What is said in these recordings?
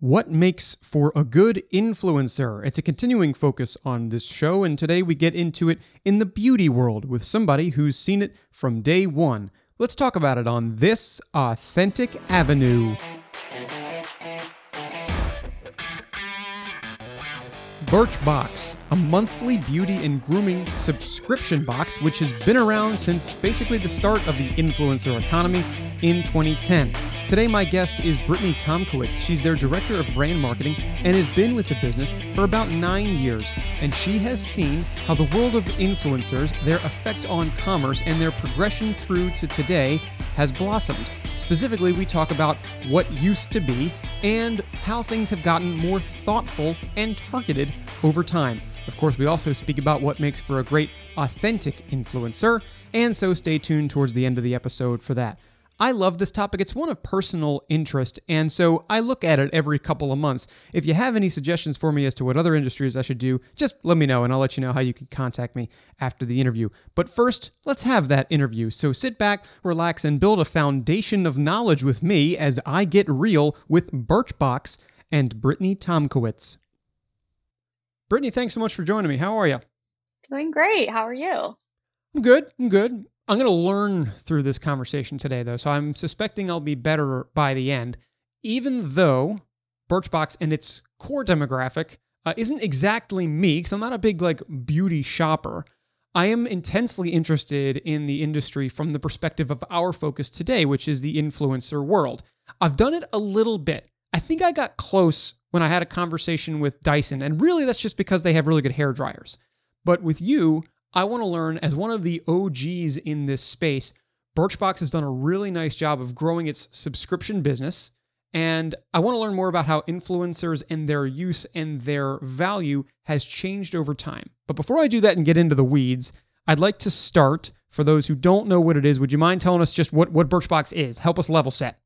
What makes for a good influencer? It's a continuing focus on this show, and today we get into it in the beauty world with somebody who's seen it from day one. Let's talk about it on this Authentic Avenue. Birchbox, a monthly beauty and grooming subscription box which has been around since basically the start of the influencer economy in 2010. Today, my guest is Brittany Tomkiewicz. She's their director of brand marketing and has been with the business for about nine years. And she has seen how the world of influencers, their effect on commerce, and their progression through to today has blossomed. Specifically, we talk about what used to be and how things have gotten more thoughtful and targeted over time. Of course, we also speak about what makes for a great, authentic influencer, and so stay tuned towards the end of the episode for that. I love this topic. It's one of personal interest, and so I look at it every couple of months. If you have any suggestions for me as to what other industries I should do, just let me know, and I'll let you know how you can contact me after the interview. But first, let's have that interview. So sit back, relax, and build a foundation of knowledge with me as I get real with Birchbox and Brittany Tomkiewicz. Brittany, thanks so much for joining me. How are you? Doing great. How are you? I'm good. I'm good. I'm going to learn through this conversation today, though, so I'm suspecting I'll be better by the end, even though Birchbox and its core demographic uh, isn't exactly me, because I'm not a big like beauty shopper. I am intensely interested in the industry from the perspective of our focus today, which is the influencer world. I've done it a little bit. I think I got close when I had a conversation with Dyson, and really that's just because they have really good hair dryers. But with you, I want to learn as one of the OGs in this space. Birchbox has done a really nice job of growing its subscription business. And I want to learn more about how influencers and their use and their value has changed over time. But before I do that and get into the weeds, I'd like to start for those who don't know what it is. Would you mind telling us just what, what Birchbox is? Help us level set.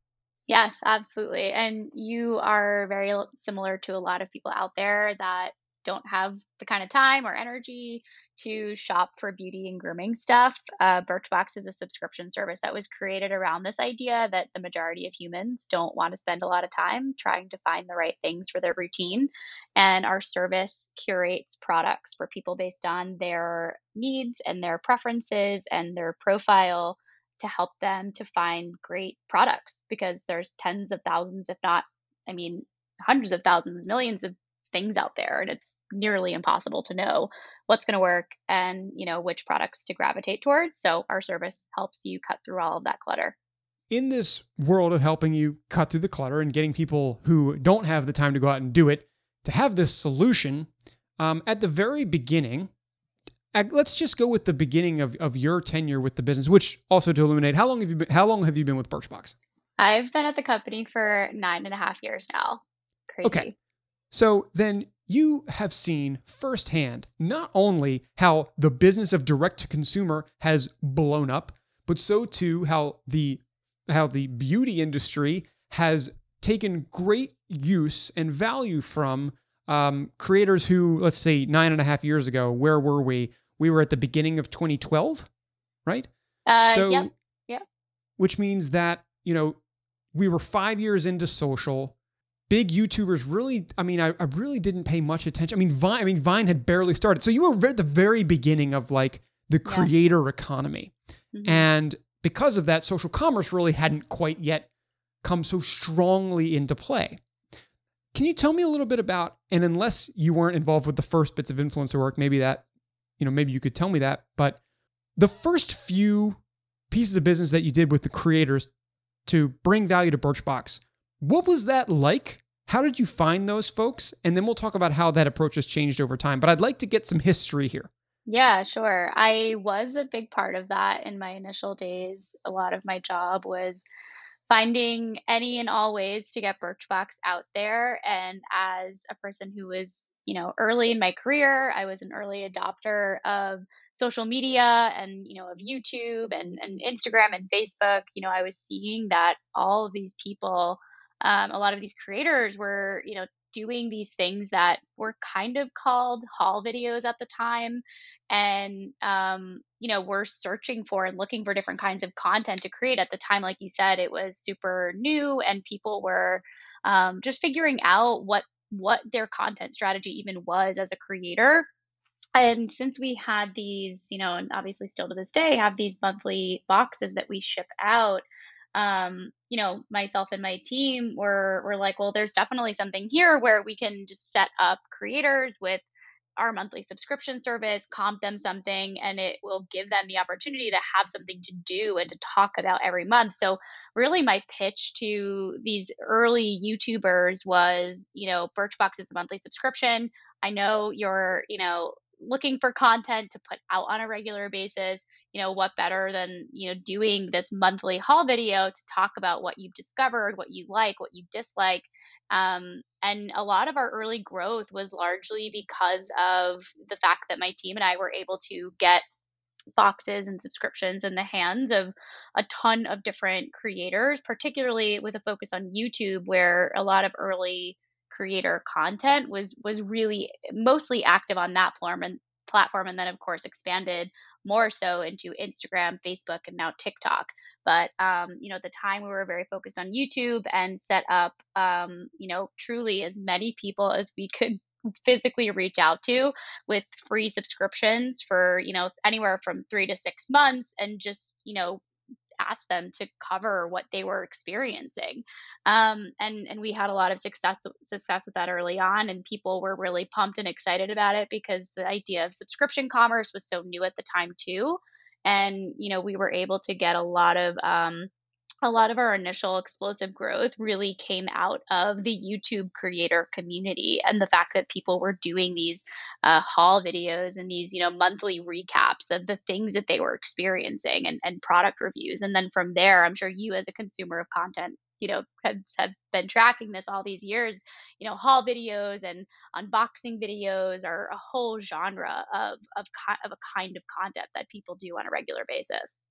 Yes, absolutely. And you are very similar to a lot of people out there that don't have the kind of time or energy to shop for beauty and grooming stuff, uh, Birchbox is a subscription service that was created around this idea that the majority of humans don't want to spend a lot of time trying to find the right things for their routine. And our service curates products for people based on their needs and their preferences and their profile to help them to find great products because there's tens of thousands, if not, I mean, hundreds of thousands, millions of things out there and it's nearly impossible to know what's going to work and you know which products to gravitate towards so our service helps you cut through all of that clutter. In this world of helping you cut through the clutter and getting people who don't have the time to go out and do it to have this solution um, at the very beginning let's just go with the beginning of, of your tenure with the business which also to illuminate how long have you been how long have you been with birchbox? I've been at the company for nine and a half years now. Crazy. okay so then you have seen firsthand not only how the business of direct to consumer has blown up, but so too how the how the beauty industry has taken great use and value from um, creators who, let's say, nine and a half years ago, where were we? We were at the beginning of 2012, right? Uh, so, yeah. yep. Which means that you know we were five years into social big YouTubers really, I mean, I, I really didn't pay much attention. I mean, Vine, I mean, Vine had barely started. So you were at the very beginning of like the creator yeah. economy. Mm-hmm. And because of that, social commerce really hadn't quite yet come so strongly into play. Can you tell me a little bit about, and unless you weren't involved with the first bits of influencer work, maybe that, you know, maybe you could tell me that, but the first few pieces of business that you did with the creators to bring value to Birchbox, what was that like? How did you find those folks? And then we'll talk about how that approach has changed over time. But I'd like to get some history here. Yeah, sure. I was a big part of that in my initial days. A lot of my job was finding any and all ways to get Birchbox out there. And as a person who was, you know, early in my career, I was an early adopter of social media and, you know, of YouTube and, and Instagram and Facebook. You know, I was seeing that all of these people um, a lot of these creators were you know doing these things that were kind of called haul videos at the time and um, you know we're searching for and looking for different kinds of content to create at the time. Like you said it was super new and people were um, just figuring out what what their content strategy even was as a creator. And since we had these you know and obviously still to this day have these monthly boxes that we ship out um, you know myself and my team were were like well there's definitely something here where we can just set up creators with our monthly subscription service, comp them something, and it will give them the opportunity to have something to do and to talk about every month. So, really, my pitch to these early YouTubers was, you know, Birchbox is a monthly subscription. I know you're, you know, looking for content to put out on a regular basis you know what better than you know doing this monthly haul video to talk about what you've discovered what you like what you dislike. Um, and a lot of our early growth was largely because of the fact that my team and I were able to get boxes and subscriptions in the hands of a ton of different creators, particularly with a focus on YouTube, where a lot of early creator content was was really mostly active on that platform and platform and then of course expanded more so into Instagram, Facebook, and now TikTok. But um, you know, at the time we were very focused on YouTube and set up, um, you know, truly as many people as we could physically reach out to with free subscriptions for you know anywhere from three to six months and just you know ask them to cover what they were experiencing. Um, and and we had a lot of success success with that early on, and people were really pumped and excited about it because the idea of subscription commerce was so new at the time too. And you know we were able to get a lot of um, a lot of our initial explosive growth really came out of the YouTube creator community and the fact that people were doing these uh, haul videos and these, you know, monthly recaps of the things that they were experiencing and, and product reviews. And then from there, I'm sure you as a consumer of content, you know, have, have been tracking this all these years, you know, haul videos and unboxing videos are a whole genre of, of, of a kind of content that people do on a regular basis.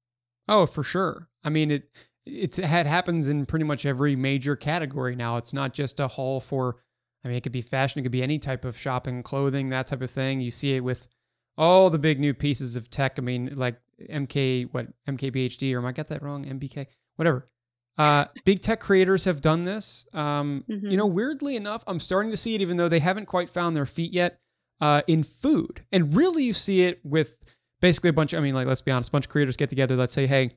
Oh, for sure. I mean, it it's it happens in pretty much every major category now. It's not just a haul for I mean, it could be fashion, it could be any type of shopping, clothing, that type of thing. You see it with all the big new pieces of tech. I mean, like MK, what MKBHD, or am I got that wrong? MBK, whatever. Uh, big tech creators have done this. Um, mm-hmm. You know, weirdly enough, I'm starting to see it, even though they haven't quite found their feet yet, uh, in food. And really, you see it with basically a bunch. Of, I mean, like let's be honest, a bunch of creators get together. Let's say, hey,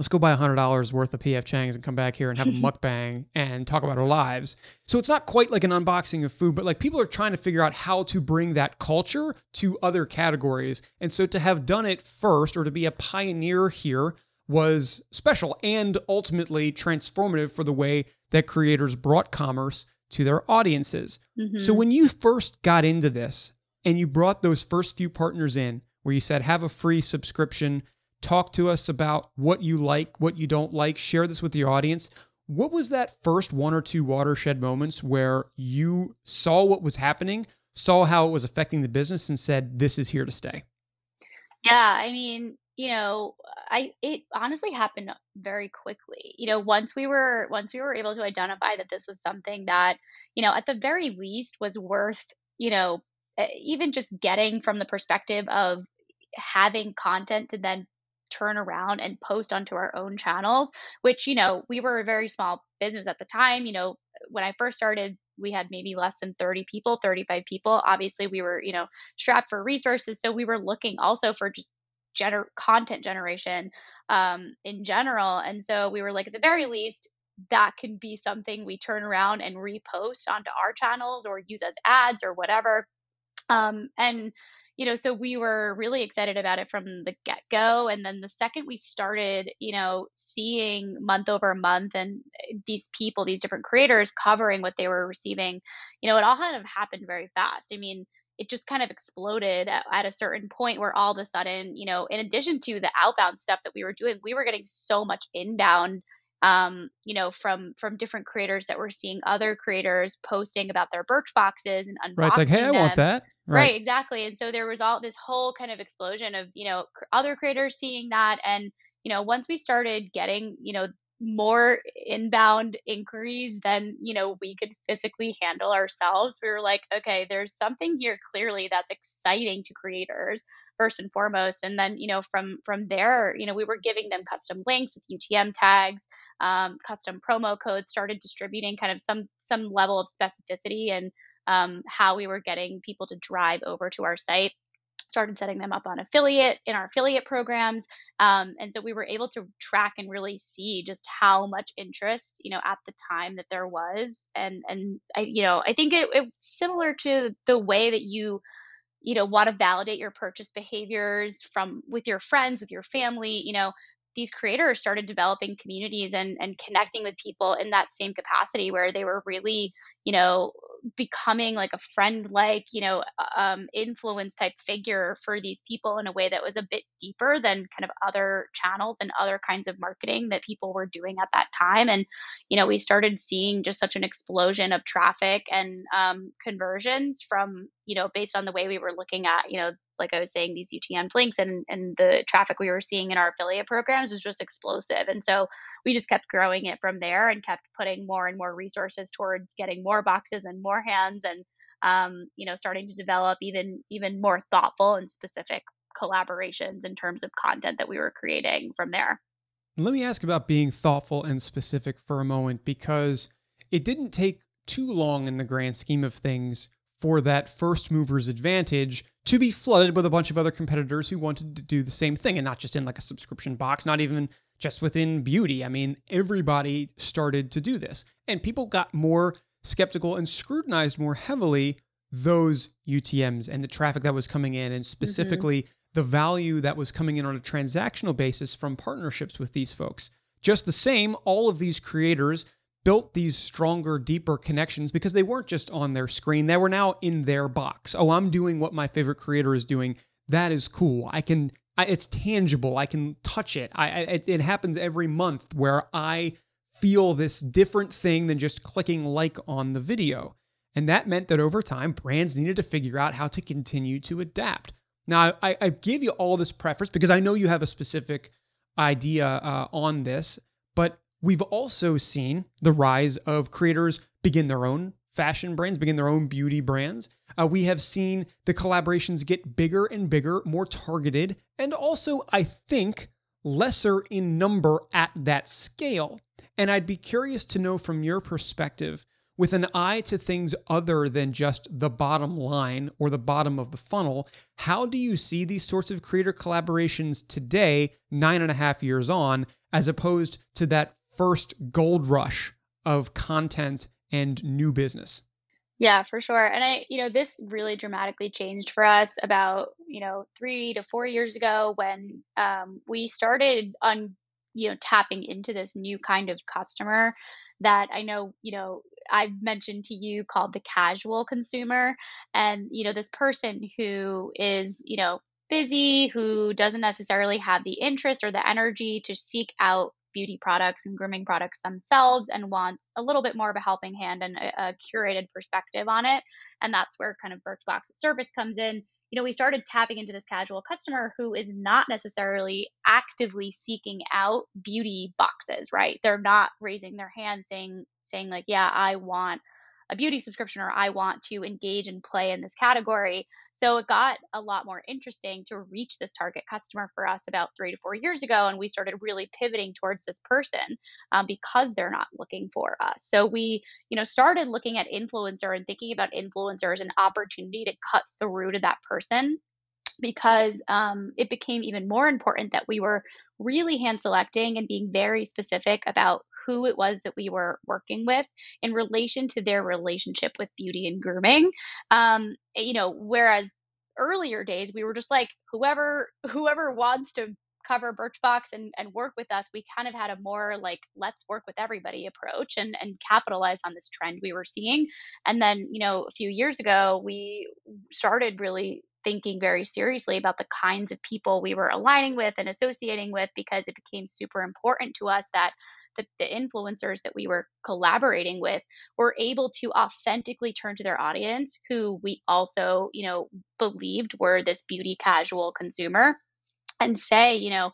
let's go buy $100 worth of PF Chang's and come back here and have a mukbang and talk about our lives. So it's not quite like an unboxing of food, but like people are trying to figure out how to bring that culture to other categories. And so to have done it first or to be a pioneer here was special and ultimately transformative for the way that creators brought commerce to their audiences. Mm-hmm. So when you first got into this and you brought those first few partners in, where you said, have a free subscription Talk to us about what you like, what you don't like. Share this with your audience. What was that first one or two watershed moments where you saw what was happening, saw how it was affecting the business, and said, "This is here to stay"? Yeah, I mean, you know, I it honestly happened very quickly. You know, once we were once we were able to identify that this was something that, you know, at the very least was worth, you know, even just getting from the perspective of having content to then turn around and post onto our own channels, which, you know, we were a very small business at the time. You know, when I first started, we had maybe less than 30 people, 35 people. Obviously, we were, you know, strapped for resources. So we were looking also for just gener- content generation um, in general. And so we were like, at the very least, that can be something we turn around and repost onto our channels or use as ads or whatever. Um, and you know, so we were really excited about it from the get go. And then the second we started, you know, seeing month over month and eh, these people, these different creators covering what they were receiving, you know, it all kind of happened very fast. I mean, it just kind of exploded at, at, a certain point where all of a sudden, you know, in addition to the outbound stuff that we were doing, we were getting so much inbound um, you know, from from different creators that we're seeing other creators posting about their Birchboxes and unboxing Right, it's like, hey, them. I want that. Right. right, exactly. And so there was all this whole kind of explosion of you know other creators seeing that, and you know once we started getting you know more inbound inquiries than you know we could physically handle ourselves we were like okay there's something here clearly that's exciting to creators first and foremost and then you know from from there you know we were giving them custom links with utm tags um, custom promo codes, started distributing kind of some some level of specificity and um, how we were getting people to drive over to our site. Started setting them up on affiliate in our affiliate programs um, and so we were able to track and really see just how much interest you know at the time that there was. And and i you know i think it, it's similar to the way that you you know want to validate your purchase behaviors from with your friends with your family you know these creators started developing communities and and connecting with people in that same capacity where they were really you know becoming like a friend like you know um, influence type figure for these people in a way that was a bit deeper than kind of other channels and other kinds of marketing that people were doing at that time. And you know we started seeing just such an explosion of traffic and um, conversions from you know based on the way we were looking at you know like I was saying, these UTM links and, and the traffic we were seeing in our affiliate programs was just explosive. And so we just kept growing it from there and kept putting more and more resources towards getting more boxes and more hands and um, you know starting to develop even even more thoughtful and specific collaborations in terms of content that we were creating from there. Let me ask about being thoughtful and specific for a moment because it didn't take too long in the grand scheme of things for that first mover's advantage to be flooded with a bunch of other competitors who wanted to do the same thing and not just in like a subscription box, not even just within beauty. I mean, everybody started to do this. And people got more skeptical and scrutinized more heavily those UTMs and the traffic that was coming in, and mm-hmm. specifically mm-hmm. the value that was coming in on a transactional basis from partnerships with these folks. Just the same, all of these creators built these stronger, deeper connections because they weren't just on their screen. They were now in their box. Oh, I'm doing what my favorite creator is doing. That is cool. I can, I, it's tangible. I can touch it. I, it, it happens every month where I feel this different thing than just clicking like on the video. And that meant that over time, brands needed to figure out how to continue to adapt. Now, I, I give you all this preface because I know you have a specific idea uh, on this, but We've also seen the rise of creators begin their own fashion brands, begin their own beauty brands. Uh, we have seen the collaborations get bigger and bigger, more targeted, and also, I think, lesser in number at that scale. And I'd be curious to know from your perspective, with an eye to things other than just the bottom line or the bottom of the funnel, how do you see these sorts of creator collaborations today, nine and a half years on, as opposed to that first gold rush of content and new business. Yeah, for sure. And I, you know, this really dramatically changed for us about, you know, three to four years ago when um, we started on, you know, tapping into this new kind of customer that I know, you know, I've mentioned to you called the casual consumer. And, you know, this person who is, you know, busy, who doesn't necessarily have the interest or the energy to seek out beauty products and grooming products themselves and wants a little bit more of a helping hand and a, a curated perspective on it. And that's where kind of Birchbox service comes in. You know, we started tapping into this casual customer who is not necessarily actively seeking out beauty boxes, right? They're not raising their hand saying saying like, "Yeah, I want a beauty subscription or I want to engage and play in this category. So it got a lot more interesting to reach this target customer for us about three to four years ago. And we started really pivoting towards this person um, because they're not looking for us. So we, you know, started looking at influencer and thinking about influencers as an opportunity to cut through to that person because um, it became even more important that we were really hand selecting and being very specific about who it was that we were working with in relation to their relationship with beauty and grooming. Um, you know, whereas earlier days we were just like whoever whoever wants to cover Birchbox and, and work with us, we kind of had a more like let's work with everybody approach and and capitalize on this trend we were seeing. And then, you know, a few years ago, we started really thinking very seriously about the kinds of people we were aligning with and associating with because it became super important to us that the, the, influencers that we were collaborating with were able to authentically turn to their audience who we also you know believed were this beauty casual consumer and say you know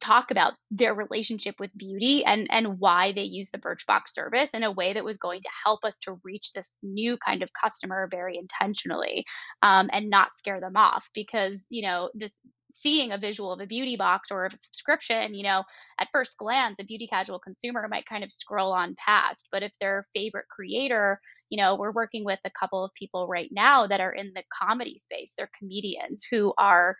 talk about their relationship with beauty and and why they use the Birchbox service in a way that was going to help us to reach this new kind of customer very intentionally um, and not scare them off because you know this seeing a visual of a beauty box or of a subscription, you know, at first glance, a beauty casual consumer might kind of scroll on past. But if their favorite creator, you know, we're working with a couple of people right now that are in the comedy space. They're comedians who are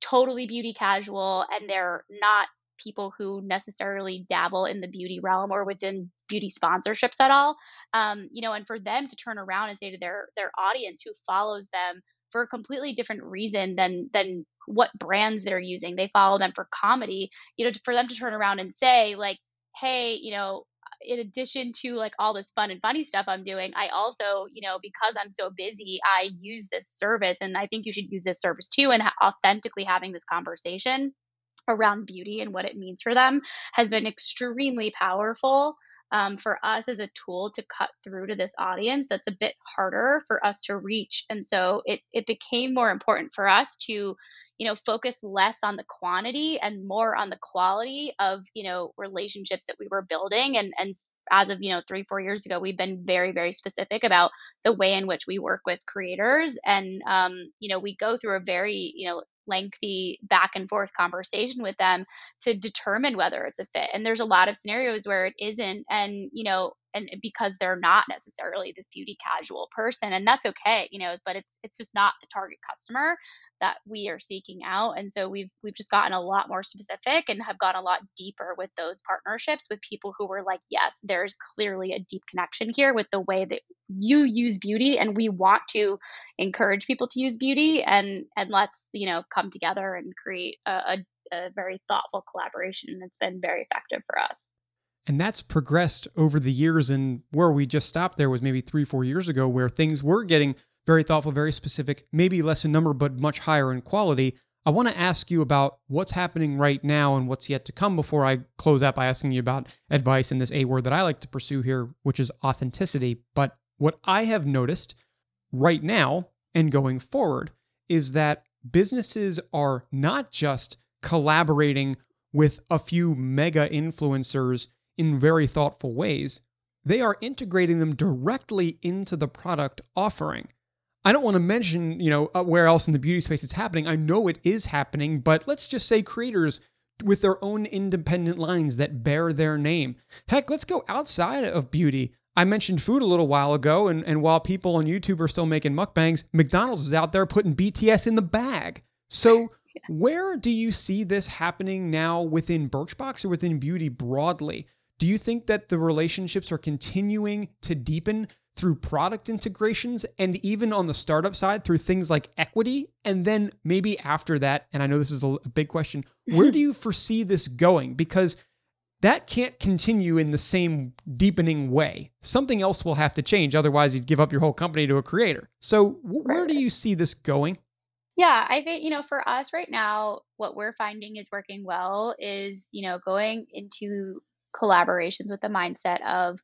totally beauty casual and they're not people who necessarily dabble in the beauty realm or within beauty sponsorships at all um, you know and for them to turn around and say to their their audience who follows them for a completely different reason than than what brands they're using. They follow them for comedy. You know, for them to turn around and say like, "Hey, you know, in addition to like all this fun and funny stuff I'm doing, I also, you know, because I'm so busy, I use this service and I think you should use this service too and authentically having this conversation around beauty and what it means for them has been extremely powerful um, for us as a tool to cut through to this audience that's a bit harder for us to reach and so it it became more important for us to you know focus less on the quantity and more on the quality of you know relationships that we were building and and as of you know three four years ago we've been very very specific about the way in which we work with creators and um, you know we go through a very you know lengthy back and forth conversation with them to determine whether it's a fit. And there's a lot of scenarios where it isn't. And, you know, and because they're not necessarily this beauty casual person and that's okay you know but it's it's just not the target customer that we are seeking out and so we've we've just gotten a lot more specific and have gone a lot deeper with those partnerships with people who were like yes there's clearly a deep connection here with the way that you use beauty and we want to encourage people to use beauty and and let's you know come together and create a, a, a very thoughtful collaboration and it's been very effective for us and that's progressed over the years and where we just stopped there was maybe three four years ago where things were getting very thoughtful, very specific, maybe less in number, but much higher in quality. I want to ask you about what's happening right now and what's yet to come before I close out by asking you about advice in this A word that I like to pursue here, which is authenticity. But what I have noticed right now and going forward is that businesses are not just collaborating with a few mega influencers in very thoughtful ways, they are integrating them directly into the product offering. I don't want to mention, you know, uh, where else in the beauty space it's happening. I know it is happening, but let's just say creators with their own independent lines that bear their name. Heck, let's go outside of beauty. I mentioned food a little while ago, and, and while people on YouTube are still making mukbangs, McDonald's is out there putting BTS in the bag. So, where do you see this happening now within Birchbox or within beauty broadly? Do you think that the relationships are continuing to deepen through product integrations and even on the startup side through things like equity? And then maybe after that, and I know this is a big question, where do you foresee this going? Because that can't continue in the same deepening way. Something else will have to change. Otherwise, you'd give up your whole company to a creator. So, where do you see this going? Yeah, I think, you know, for us right now, what we're finding is working well is, you know, going into collaborations with the mindset of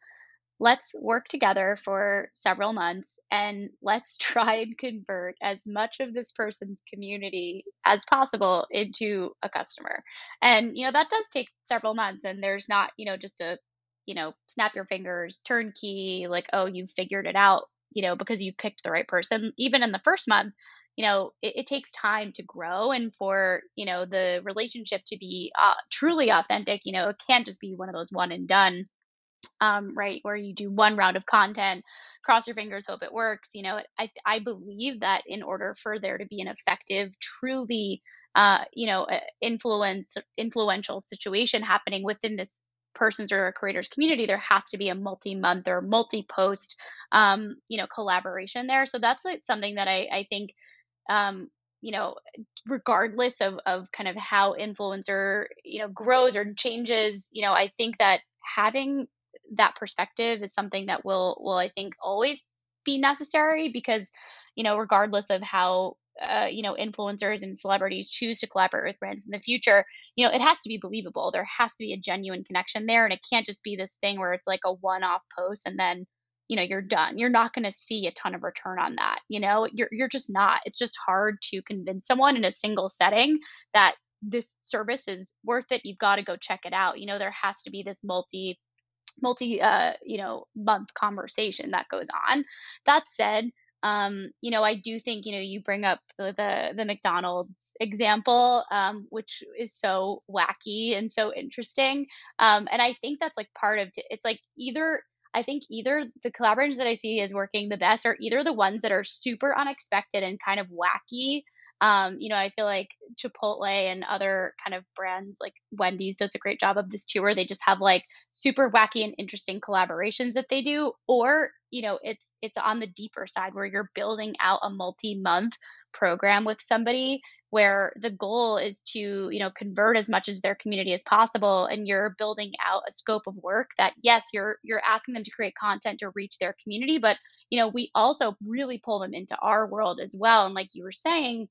let's work together for several months and let's try and convert as much of this person's community as possible into a customer. And you know that does take several months and there's not, you know, just a, you know, snap your fingers, turnkey like oh, you've figured it out, you know, because you've picked the right person. Even in the first month, you know it, it, takes time to grow and for you know the relationship to be uh, truly authentic you know it can't just be one of those one and done um, right where you do one round of content cross your fingers hope it works you know i, I believe that in order for there to be an effective truly uh, you know influence influential situation happening within this person's or a creator's community there has to be a multi-month or multi-post um, you know collaboration there. So that's like something that i, I think um, you know, regardless of, of kind of how influencer, you know, grows or changes, you know, I think that having that perspective is something that will, will I think always be necessary because, you know, regardless of how, uh, you know, influencers and celebrities choose to collaborate with brands in the future, you know, it has to be believable. There has to be a genuine connection there. And it can't just be this thing where it's like a one off post and then, you know you're done. You're not going to see a ton of return on that you know? You're you're just not. It's just hard to convince someone in a single setting that this service is worth it. You've got to go check it out. You know there has to be this multi multi uh you know month conversation that goes on. That said Um, you know, I do think, you know, you bring up the the, the McDonald's example, um, which is so wacky and so interesting. Um, and I think that's like part of it's like either I think either the collaborations that I see is working the best are either the ones that are super unexpected and kind of wacky um, you know, I feel like Chipotle and other kind of brands like Wendy's does a great job of this too, where they just have like super wacky and interesting collaborations that they do. Or, you know, it's it's on the deeper side where you're building out a multi-month program with somebody where the goal is to you know convert as much as their community as possible and you're building out a scope of work that yes you're you're asking them to create content to reach their community but you know we also really pull them into our world as well. And like you were saying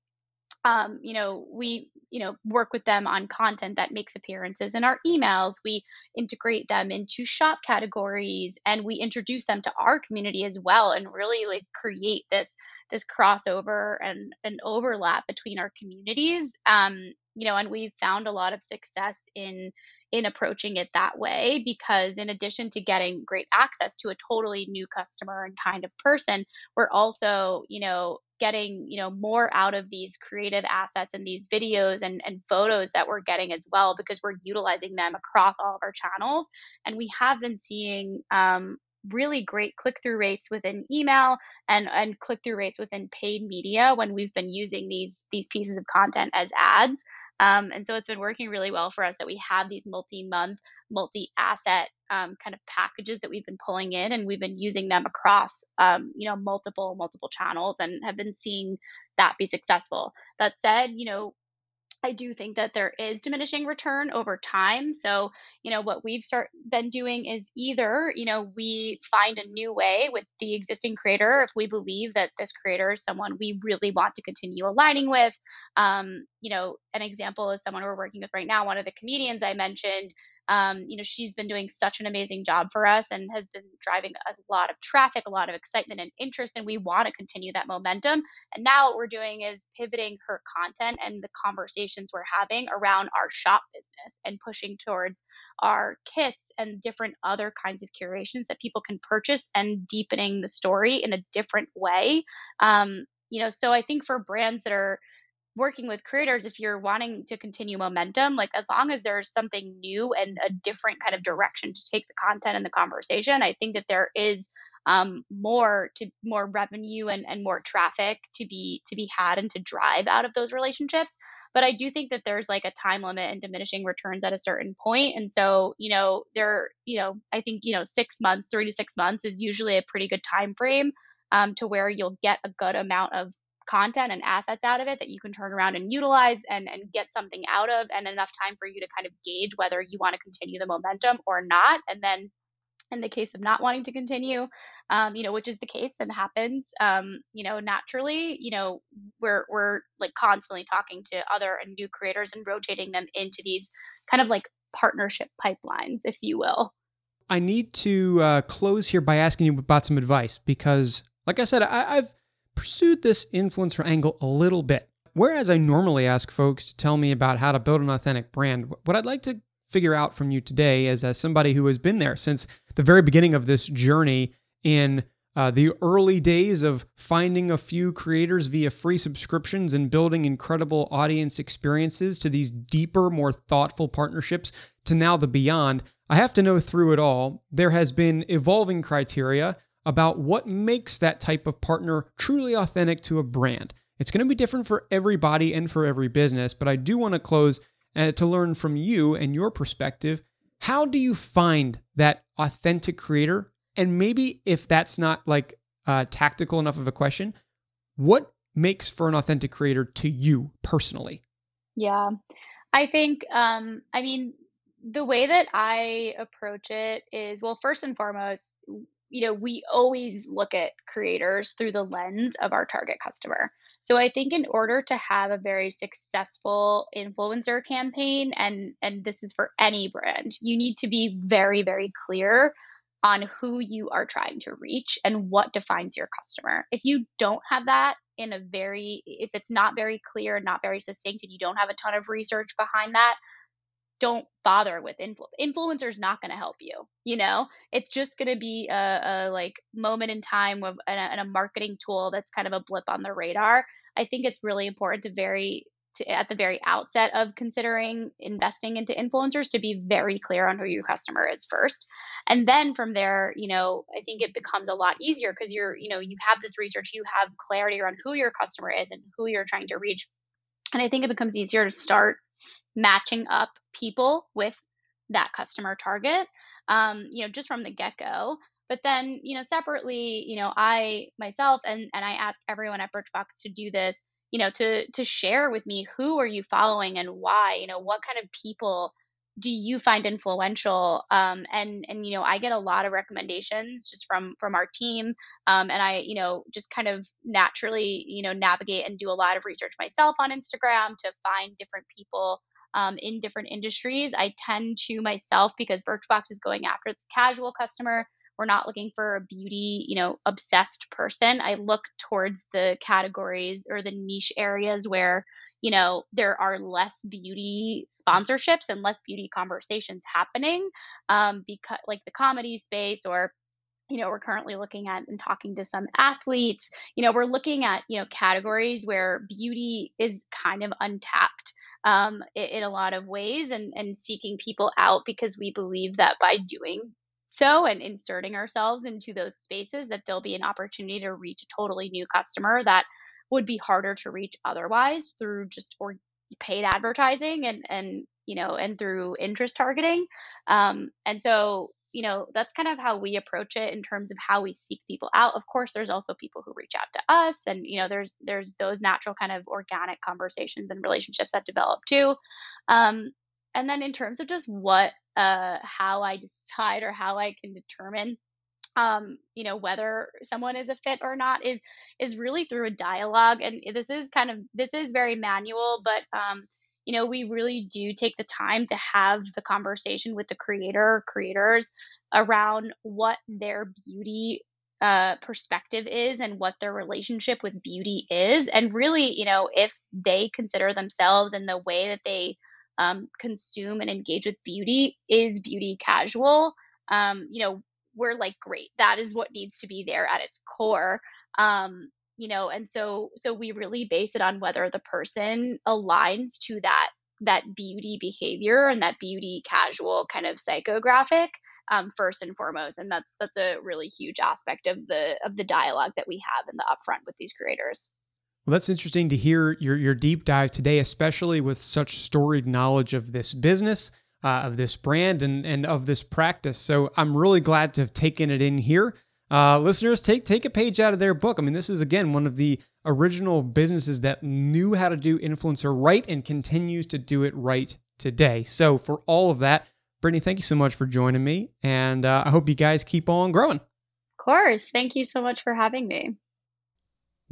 um, you know, we, you know, work with them on content that makes appearances in our emails. We integrate them into shop categories and we introduce them to our community as well and really like create this this crossover and an overlap between our communities. Um, you know, and we've found a lot of success in in approaching it that way because in addition to getting great access to a totally new customer and kind of person we're also you know getting you know more out of these creative assets and these videos and, and photos that we're getting as well because we're utilizing them across all of our channels. And we have been seeing um, really great click-through rates within email and and click-through rates within paid media when we've been using these these pieces of content as ads um, and so it's been working really well for us that we have these multi-month multi-asset um, kind of packages that we've been pulling in and we've been using them across um, you know multiple multiple channels and have been seeing that be successful. That said you know I do think that there is diminishing return over time. So, you know, what we've start been doing is either, you know, we find a new way with the existing creator if we believe that this creator is someone we really want to continue aligning with. Um, you know, an example is someone we're working with right now, one of the comedians I mentioned um, you know, she's been doing such an amazing job for us and has been driving a lot of traffic, a lot of excitement and interest, and we want to continue that momentum. And now what we're doing is pivoting her content and the conversations we're having around our shop business and pushing towards our kits and different other kinds of curations that people can purchase and deepening the story in a different way. Um, you know, so I think for brands that are working with creators if you're wanting to continue momentum like as long as there's something new and a different kind of direction to take the content and the conversation i think that there is um, more to more revenue and, and more traffic to be to be had and to drive out of those relationships. But i do think that there's like a time limit and diminishing returns at a certain point and so you know there you know i think you know six months three to six months is usually a pretty good time frame um, to where you'll get a good amount of content and assets out of it that you can turn around and utilize and, and get something out of and enough time for you to kind of gauge whether you want to continue the momentum or not. And then in the case of not wanting to continue um, you know which is the case and happens um, you know naturally you know we're we're like constantly talking to other and new creators and rotating them into these kind of like partnership pipelines if you will. I need to uh, close here by asking you about some advice because like i said I, i've pursued this influencer angle a little bit. Whereas I normally ask folks to tell me about how to build an authentic brand, what I'd like to figure out from you today is as somebody who has been there since the very beginning of this journey in uh, the early days of finding a few creators via free subscriptions and building incredible audience experiences to these deeper, more thoughtful partnerships to now the beyond, I have to know through it all, there has been evolving criteria about what makes that type of partner truly authentic to a brand. It's going to be different for everybody and for every business, but I do want to close uh, to learn from you and your perspective. How do you find that authentic creator? And maybe if that's not like uh, tactical enough of a question, what makes for an authentic creator to you personally? Yeah, I think, um, I mean, the way that I approach it is well, first and foremost, you know, we always look at creators through the lens of our target customer. So I think in order to have a very successful influencer campaign and and this is for any brand, you need to be very very clear on who you are trying to reach and what defines your customer. If you don't have that in a very if it's not very clear, and not very succinct and you don't have a ton of research behind that, don't bother with influ- influencers not going to help you you know? It's just going to be a, a, like moment in time and a, a marketing tool that's kind of a blip on the radar. I think it's really important to very to, at the very outset of considering investing into influencers to be very clear on who your customer is first. And then from there you know i think it becomes a lot easier because you're you know you have this research you have clarity around who your customer is and who you're trying to reach. And i think it becomes easier to start matching up people with that customer target um, you know just from the get-go. But then you know separately you know i myself and and i ask everyone at birchbox to do this you know to to share with me who are you following and why? You know what kind of people do you find influential um, and and you know i get a lot of recommendations just from from our team um, and i you know just kind of naturally you know navigate and do a lot of research myself on instagram to find different people um, in different industries i tend to myself because birchbox is going after its casual customer we're not looking for a beauty, you know, obsessed person. I look towards the categories or the niche areas where, you know, there are less beauty sponsorships and less beauty conversations happening. Um, because like the comedy space or you know we're currently looking at and talking to some athletes you know we're looking at you know categories where beauty is kind of untapped um, in, in, a lot of ways and, and seeking people out because we believe that by doing so and inserting ourselves into those spaces that there'll be an opportunity to reach a totally new customer that would be harder to reach otherwise through just or paid advertising and and you know and through interest targeting. Um, and so you know that's kind of how we approach it in terms of how we seek people out. Of course there's also people who reach out to us and you know there's there's those natural kind of organic conversations and relationships that develop too. Um, and then in terms of just what uh, how I decide or how I can determine um, you know whether someone is a fit or not is is really through a dialogue and this is kind of this is very manual but um, you know we really do take the time to have the conversation with the creator creators around what their beauty uh, perspective is and what their relationship with beauty is and really you know if they consider themselves and the way that they um, consume and engage with beauty is beauty casual. Um, you know, we're like, great, that is what needs to be there at its core. Um, you know, and so so we really base it on whether the person aligns to that that beauty behavior and that beauty casual kind of psychographic um, first and foremost and that's that's a really huge aspect of the of the dialogue that we have in the upfront with these creators well, that's interesting to hear your, your deep dive today, especially with such storied knowledge of this business, uh, of this brand, and, and of this practice. So I'm really glad to have taken it in here. Uh, listeners, take take a page out of their book. I mean, this is again one of the original businesses that knew how to do influencer right and continues to do it right today. So for all of that, Brittany, thank you so much for joining me, and uh, I hope you guys keep on growing. Of course, thank you so much for having me.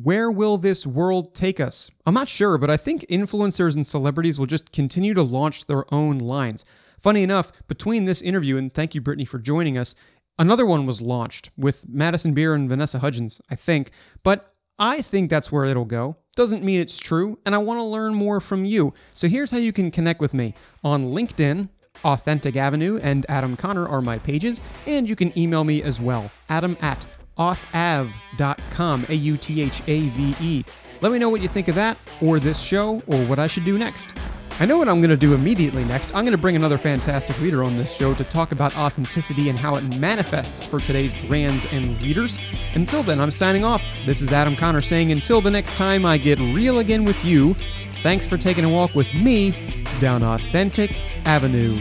Where will this world take us? I'm not sure, but I think influencers and celebrities will just continue to launch their own lines. Funny enough, between this interview, and thank you, Brittany, for joining us, another one was launched with Madison Beer and Vanessa Hudgens, I think. But I think that's where it'll go. Doesn't mean it's true, and I want to learn more from you. So here's how you can connect with me on LinkedIn. Authentic Avenue and Adam Conner are my pages, and you can email me as well, adam at authave.com, A U T H A V E. Let me know what you think of that, or this show, or what I should do next. I know what I'm going to do immediately next. I'm going to bring another fantastic leader on this show to talk about authenticity and how it manifests for today's brands and leaders. Until then, I'm signing off. This is Adam Conner saying, until the next time I get real again with you, thanks for taking a walk with me down Authentic Avenue.